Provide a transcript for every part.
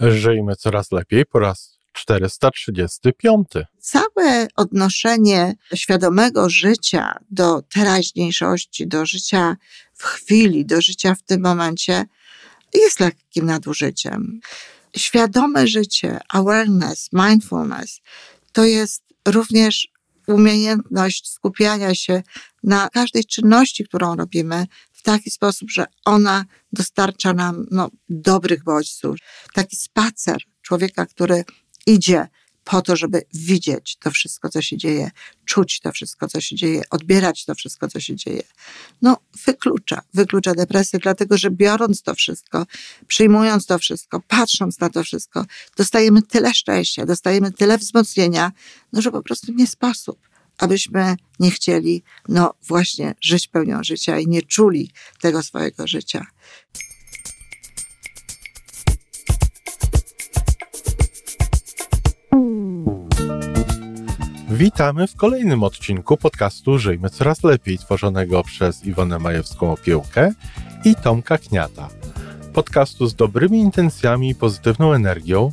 Żyjmy coraz lepiej po raz 435. Całe odnoszenie świadomego życia do teraźniejszości, do życia w chwili, do życia w tym momencie jest lekkim nadużyciem. Świadome życie, awareness, mindfulness to jest również umiejętność skupiania się na każdej czynności, którą robimy, taki sposób, że ona dostarcza nam no, dobrych bodźców. Taki spacer człowieka, który idzie po to, żeby widzieć to wszystko, co się dzieje, czuć to wszystko, co się dzieje, odbierać to wszystko, co się dzieje. No, wyklucza, wyklucza depresję, dlatego że biorąc to wszystko, przyjmując to wszystko, patrząc na to wszystko, dostajemy tyle szczęścia, dostajemy tyle wzmocnienia, no, że po prostu nie sposób abyśmy nie chcieli, no właśnie, żyć pełnią życia i nie czuli tego swojego życia. Witamy w kolejnym odcinku podcastu Żyjmy Coraz Lepiej, tworzonego przez Iwonę Majewską Opiełkę i Tomka Kniata. Podcastu z dobrymi intencjami i pozytywną energią,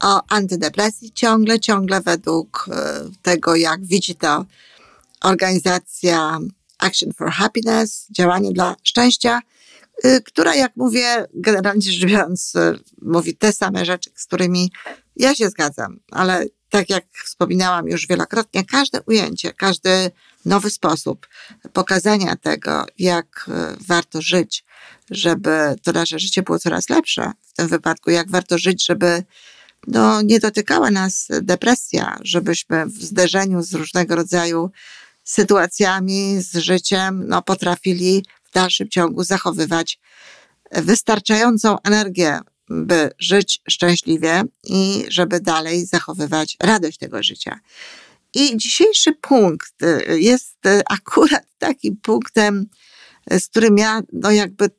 o antydepresji. Ciągle, ciągle według e, tego, jak widzi to organizacja Action for Happiness, działanie dla szczęścia, e, która, jak mówię, generalnie rzecz biorąc, e, mówi te same rzeczy, z którymi ja się zgadzam, ale tak jak wspominałam już wielokrotnie, każde ujęcie, każdy nowy sposób pokazania tego, jak e, warto żyć, żeby to nasze życie było coraz lepsze, w tym wypadku, jak warto żyć, żeby no, nie dotykała nas depresja, żebyśmy w zderzeniu z różnego rodzaju sytuacjami, z życiem, no, potrafili w dalszym ciągu zachowywać wystarczającą energię by żyć szczęśliwie i żeby dalej zachowywać radość tego życia. I dzisiejszy punkt y, jest y, akurat takim punktem, z którym ja, no jakby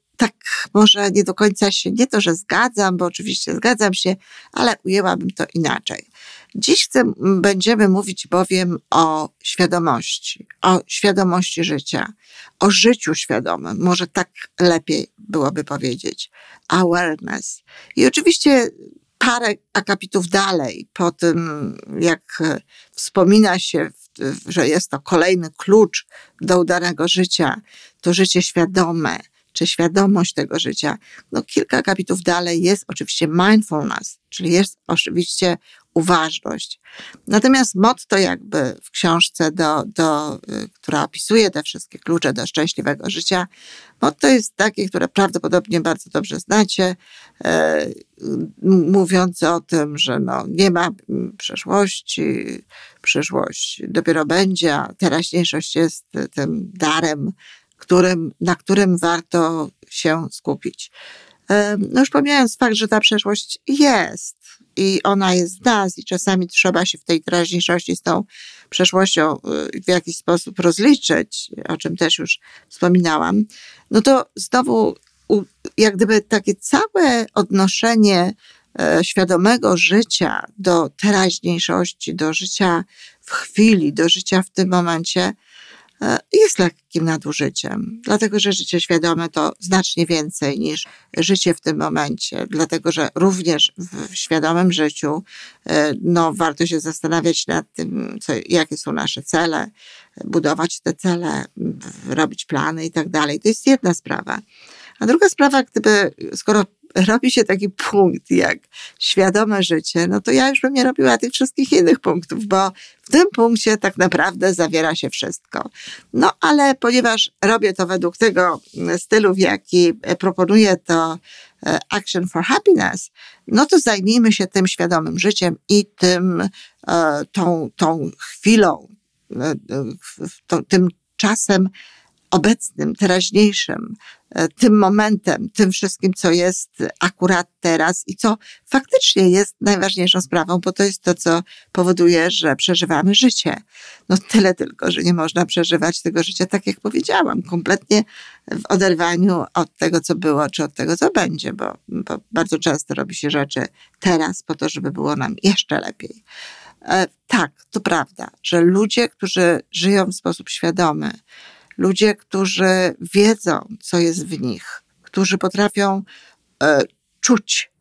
może nie do końca się, nie to, że zgadzam, bo oczywiście zgadzam się, ale ujęłabym to inaczej. Dziś chcę, będziemy mówić bowiem o świadomości, o świadomości życia, o życiu świadomym, może tak lepiej byłoby powiedzieć, awareness. I oczywiście parę akapitów dalej, po tym jak wspomina się, że jest to kolejny klucz do udanego życia, to życie świadome, czy świadomość tego życia. No, kilka kapitów dalej jest oczywiście mindfulness, czyli jest oczywiście uważność. Natomiast motto jakby w książce, do, do, y, która opisuje te wszystkie klucze do szczęśliwego życia, motto jest takie, które prawdopodobnie bardzo dobrze znacie, e, mówiące o tym, że no, nie ma przeszłości, przyszłość dopiero będzie, a teraźniejszość jest tym darem, którym, na którym warto się skupić. No już pomijając fakt, że ta przeszłość jest i ona jest w nas i czasami trzeba się w tej teraźniejszości z tą przeszłością y, w jakiś sposób rozliczyć, o czym też już wspominałam, no to znowu jak gdyby takie całe odnoszenie e, świadomego życia do teraźniejszości, do życia w chwili, do życia w tym momencie, jest lekkim nadużyciem, dlatego że życie świadome to znacznie więcej niż życie w tym momencie, dlatego że również w świadomym życiu e, no, warto się zastanawiać nad tym, co, jakie są nasze cele, budować te cele, robić plany i tak dalej. To jest jedna sprawa. A druga sprawa, gdyby, skoro robi się taki punkt jak świadome życie, no to ja już bym nie robiła tych wszystkich innych punktów, bo w tym punkcie tak naprawdę zawiera się wszystko. No ale ponieważ robię to według tego stylu, w jaki proponuję to e, Action for Happiness, no to zajmijmy się tym świadomym życiem i tym, e, tą, tą chwilą, e, tym czasem obecnym, teraźniejszym, e, tym momentem, tym wszystkim, co jest akurat teraz i co faktycznie jest najważniejszą sprawą, bo to jest to, co powoduje, że przeżywamy życie. No tyle tylko, że nie można przeżywać tego życia, tak jak powiedziałam, kompletnie w oderwaniu od tego, co było, czy od tego, co będzie, bo, bo bardzo często robi się rzeczy teraz po to, żeby było nam jeszcze lepiej. E, tak, to prawda, że ludzie, którzy żyją w sposób świadomy, ludzie, którzy wiedzą, co jest w nich, którzy potrafią e, czuć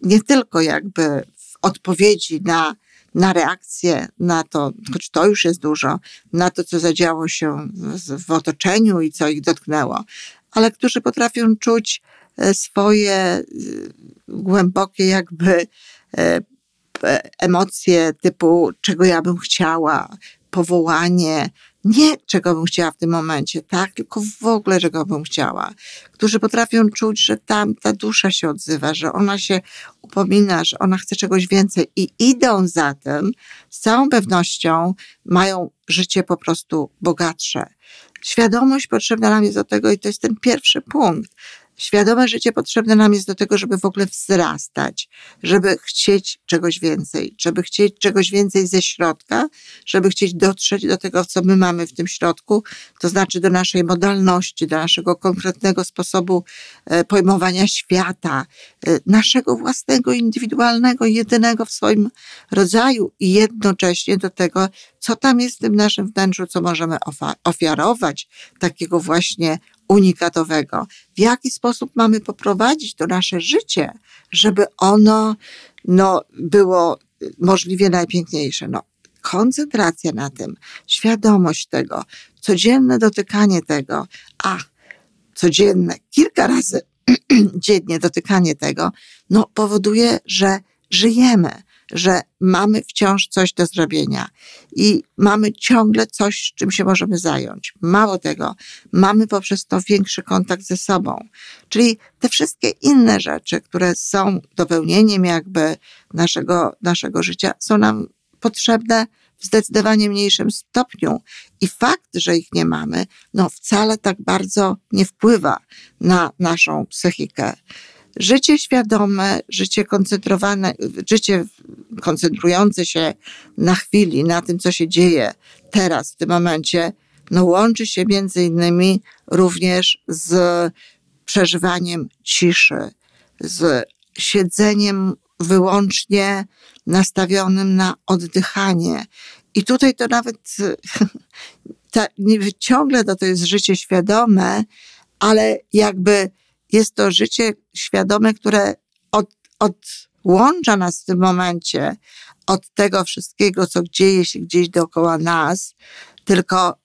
nie tylko jakby w odpowiedzi na, na reakcję na to, choć to już jest dużo, na to, co zadziało się w, w otoczeniu i co ich dotknęło, ale którzy potrafią czuć e, swoje e, głębokie jakby e, emocje typu czego ja bym chciała, powołanie, nie czego bym chciała w tym momencie, tak, tylko w ogóle czego bym chciała, którzy potrafią czuć, że tam ta dusza się odzywa, że ona się upomina, że ona chce czegoś więcej i idą za tym, z całą pewnością mają życie po prostu bogatsze. Świadomość potrzebna nam jest do tego i to jest ten pierwszy punkt, Świadome życie potrzebne nam jest do tego, żeby w ogóle wzrastać, żeby chcieć czegoś więcej, żeby chcieć czegoś więcej ze środka, żeby chcieć dotrzeć do tego, co my mamy w tym środku, to znaczy do naszej modalności, do naszego konkretnego sposobu e, pojmowania świata, e, naszego własnego, indywidualnego, jedynego w swoim rodzaju i jednocześnie do tego, co tam jest w tym naszym wnętrzu, co możemy ofiarować, takiego właśnie unikatowego. W jaki sposób mamy poprowadzić to nasze życie, żeby ono no, było możliwie najpiękniejsze? No, koncentracja na tym, świadomość tego, codzienne dotykanie tego, a codzienne, kilka razy dziennie dotykanie tego, no, powoduje, że żyjemy, że mamy wciąż coś do zrobienia i mamy ciągle coś, czym się możemy zająć. Mało tego, mamy poprzez to większy kontakt ze sobą. Czyli te wszystkie inne rzeczy, które są dopełnieniem jakby naszego, naszego życia, są nam potrzebne w zdecydowanie mniejszym stopniu. I fakt, że ich nie mamy, no wcale tak bardzo nie wpływa na naszą psychikę. Życie świadome, życie koncentrowane, życie koncentrujące się na chwili, na tym, co się dzieje teraz, w tym momencie, no łączy się między innymi również z przeżywaniem ciszy, z siedzeniem wyłącznie nastawionym na oddychanie. I tutaj to nawet ta, ciągle to, to jest życie świadome, ale jakby jest to życie świadome, które od, odłącza nas w tym momencie od tego wszystkiego, co dzieje się gdzieś dookoła nas, tylko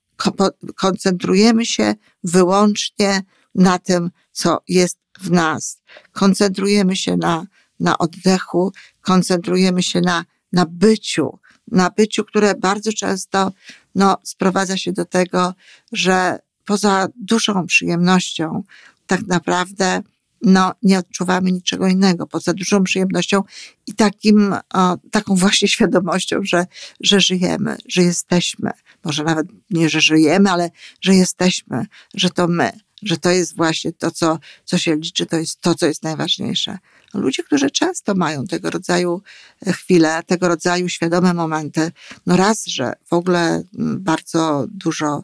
koncentrujemy się wyłącznie na tym, co jest w nas. Koncentrujemy się na, na oddechu, koncentrujemy się na, na byciu, na byciu, które bardzo często no, sprowadza się do tego, że poza dużą przyjemnością tak naprawdę no, nie odczuwamy niczego innego, poza dużą przyjemnością i takim, o, taką właśnie świadomością, że, że żyjemy, że jesteśmy. Może nawet nie, że żyjemy, ale że jesteśmy, że to my, że to jest właśnie to, co, co się liczy, to jest to, co jest najważniejsze. Ludzie, którzy często mają tego rodzaju e, chwile, tego rodzaju świadome momenty, no raz, że w ogóle bardzo dużo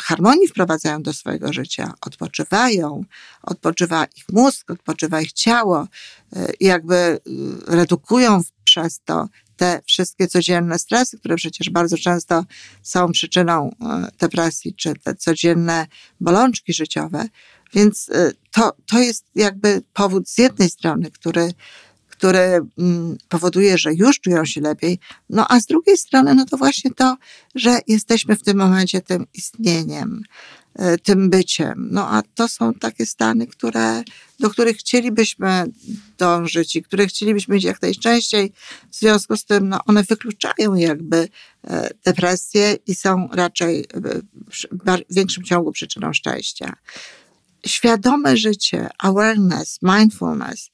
harmonii wprowadzają do swojego życia, odpoczywają, odpoczywa ich mózg, odpoczywa ich ciało, y, jakby y, redukują przez to te wszystkie codzienne stresy, które przecież bardzo często są przyczyną depresji, czy te codzienne bolączki życiowe. Więc to, to jest jakby powód z jednej strony, który który mm, powoduje, że już czują się lepiej, no a z drugiej strony, no to właśnie to, że jesteśmy w tym momencie tym istnieniem, e, tym byciem. No a to są takie stany, które, do których chcielibyśmy dążyć i które chcielibyśmy mieć jak najczęściej. W związku z tym no, one wykluczają jakby e, depresję i są raczej e, w większym ciągu przyczyną szczęścia. Świadome życie, awareness, mindfulness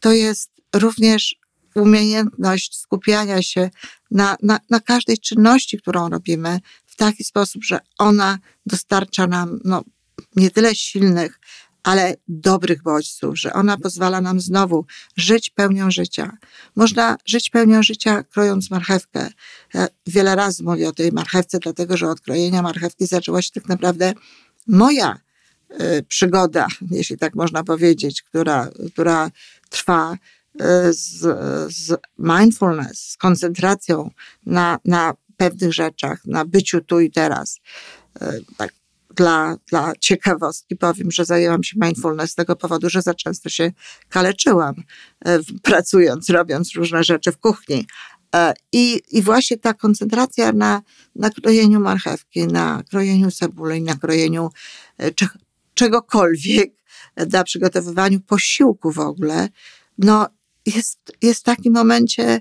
to jest również umiejętność skupiania się na, na, na każdej czynności, którą robimy w taki sposób, że ona dostarcza nam no, nie tyle silnych, ale dobrych bodźców, że ona pozwala nam znowu żyć pełnią życia. Można żyć pełnią życia krojąc marchewkę. Ja wiele razy mówię o tej marchewce, dlatego że od krojenia marchewki zaczęła się tak naprawdę moja y, przygoda, jeśli tak można powiedzieć, która, która trwa z, z mindfulness, z koncentracją na, na pewnych rzeczach, na byciu tu i teraz. Y, tak dla, dla ciekawostki powiem, że zajęłam się mindfulness z tego powodu, że za często się kaleczyłam, e, pracując, robiąc różne rzeczy w kuchni. E, I, i właśnie ta koncentracja na, na krojeniu marchewki, na krojeniu cebuli, na krojeniu e, czegokolwiek, na przygotowywaniu posiłku w ogóle, no jest, jest w takim momencie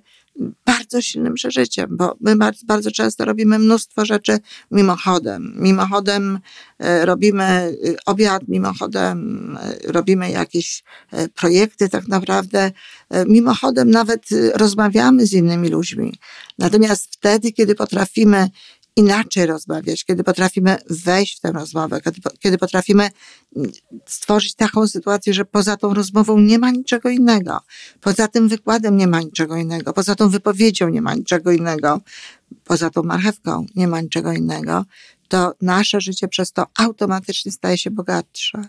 bardzo silnym przeżyciem, bo my bardzo, bardzo często robimy mnóstwo rzeczy mimochodem. Mimochodem e, robimy e, obiad, mimochodem e, robimy jakieś projekty tak naprawdę, mimochodem nawet rozmawiamy z innymi ludźmi. Natomiast wtedy, kiedy potrafimy inaczej rozmawiać, kiedy potrafimy wejść w tę rozmowę, kiedy, potrafimy stworzyć taką sytuację, że poza tą rozmową nie ma niczego innego, poza tym wykładem nie ma niczego innego, poza tą wypowiedzią nie ma niczego innego, poza tą marchewką nie ma niczego innego, to nasze życie przez to automatycznie staje się bogatsze.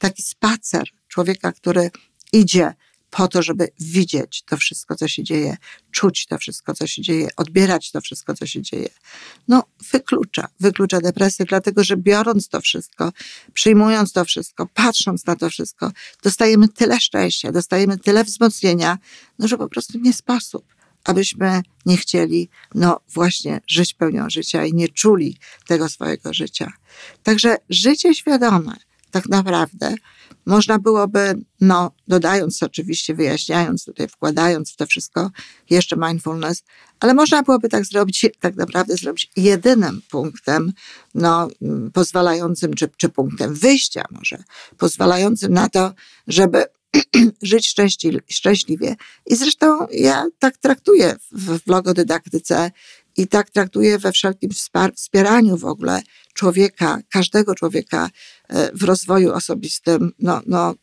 Taki spacer człowieka, który idzie po to, żeby widzieć to wszystko, co się dzieje, czuć to wszystko, co się dzieje, odbierać to wszystko, co się dzieje. No, wyklucza, wyklucza depresję, dlatego że biorąc to wszystko, przyjmując to wszystko, patrząc na to wszystko, dostajemy tyle szczęścia, dostajemy tyle wzmocnienia, no, że po prostu nie sposób abyśmy nie chcieli, no właśnie, żyć pełnią życia i nie czuli tego swojego życia. Także życie świadome, tak naprawdę można byłoby, no, dodając oczywiście, wyjaśniając tutaj, wkładając w to wszystko jeszcze mindfulness, ale można byłoby tak zrobić, tak naprawdę zrobić jedynym punktem, no, pozwalającym, czy, czy punktem wyjścia może, pozwalającym na to, żeby żyć szczęśliwie. I zresztą ja tak traktuję w blogodydaktyce i tak traktuję we wszelkim wspieraniu w ogóle człowieka, każdego człowieka e, w rozwoju osobistym, no, no,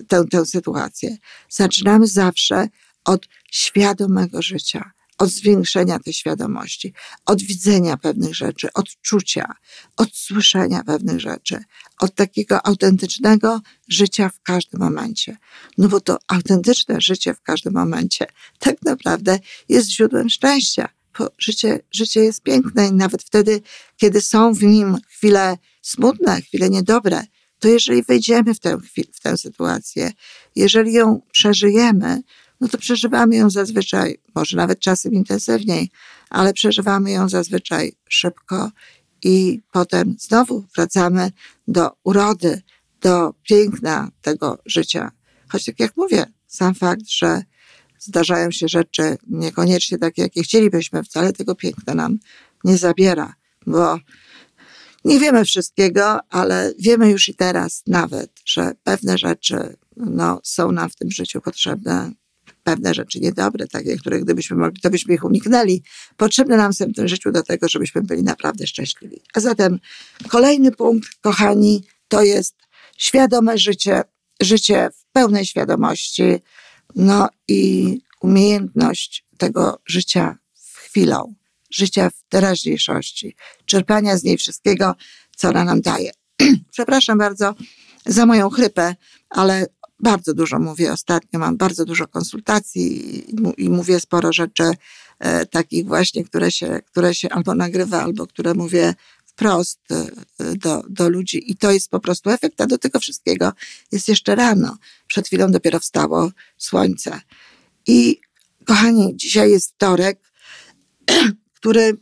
e, tę, tę sytuację. Zaczynamy zawsze od świadomego życia, od zwiększenia tej świadomości, od widzenia pewnych rzeczy, od czucia, od słyszenia pewnych rzeczy, od takiego autentycznego życia w każdym momencie. No bo to autentyczne życie w każdym momencie tak naprawdę jest źródłem szczęścia bo życie, życie jest piękne i nawet wtedy, kiedy są w nim chwile smutne, chwile niedobre, to jeżeli wejdziemy w tę, w tę sytuację, jeżeli ją przeżyjemy, no to przeżywamy ją zazwyczaj, może nawet czasem intensywniej, ale przeżywamy ją zazwyczaj szybko i potem znowu wracamy do urody, do piękna tego życia. Choć tak jak mówię, sam fakt, że zdarzają się rzeczy niekoniecznie takie, jakie chcielibyśmy, wcale tego piękna nam nie zabiera, bo nie wiemy wszystkiego, ale wiemy już i teraz nawet, że pewne rzeczy no, są nam w tym życiu potrzebne, pewne rzeczy niedobre, takie, które gdybyśmy mogli, to byśmy ich uniknęli. Potrzebne nam są w tym życiu do tego, żebyśmy byli naprawdę szczęśliwi. A zatem kolejny punkt, kochani, to jest świadome życie, życie w pełnej świadomości, no i umiejętność tego życia w chwilą, życia w teraźniejszości, czerpania z niej wszystkiego, co ona nam daje. Przepraszam bardzo za moją chrypę, ale bardzo dużo mówię ostatnio, mam bardzo dużo konsultacji i, mówię sporo rzeczy e, takich właśnie, które się, które się albo nagrywa, albo które mówię wprost e, do, do ludzi i to jest po prostu efekt, a do tego wszystkiego jest jeszcze rano. Przed chwilą dopiero wstało słońce. I kochani, dzisiaj jest wtorek, który,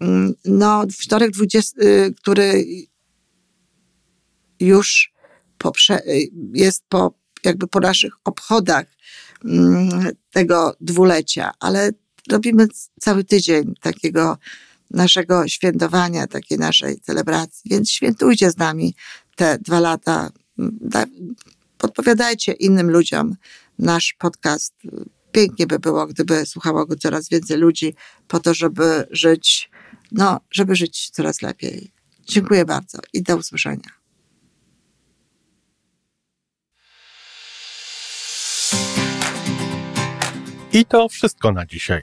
mm, no, wtorek 20, y, który już y, jest po, jakby po naszych obchodach mm, tego dwulecia, ale robimy cały tydzień takiego naszego świętowania, takiej naszej celebracji. Więc świętujcie z nami te dwa lata. Podpowiadajcie innym ludziom nasz podcast. Pięknie by było, gdyby słuchało go coraz więcej ludzi, po to, żeby żyć no, żeby żyć coraz lepiej. Dziękuję bardzo i do usłyszenia. I to wszystko na dzisiaj.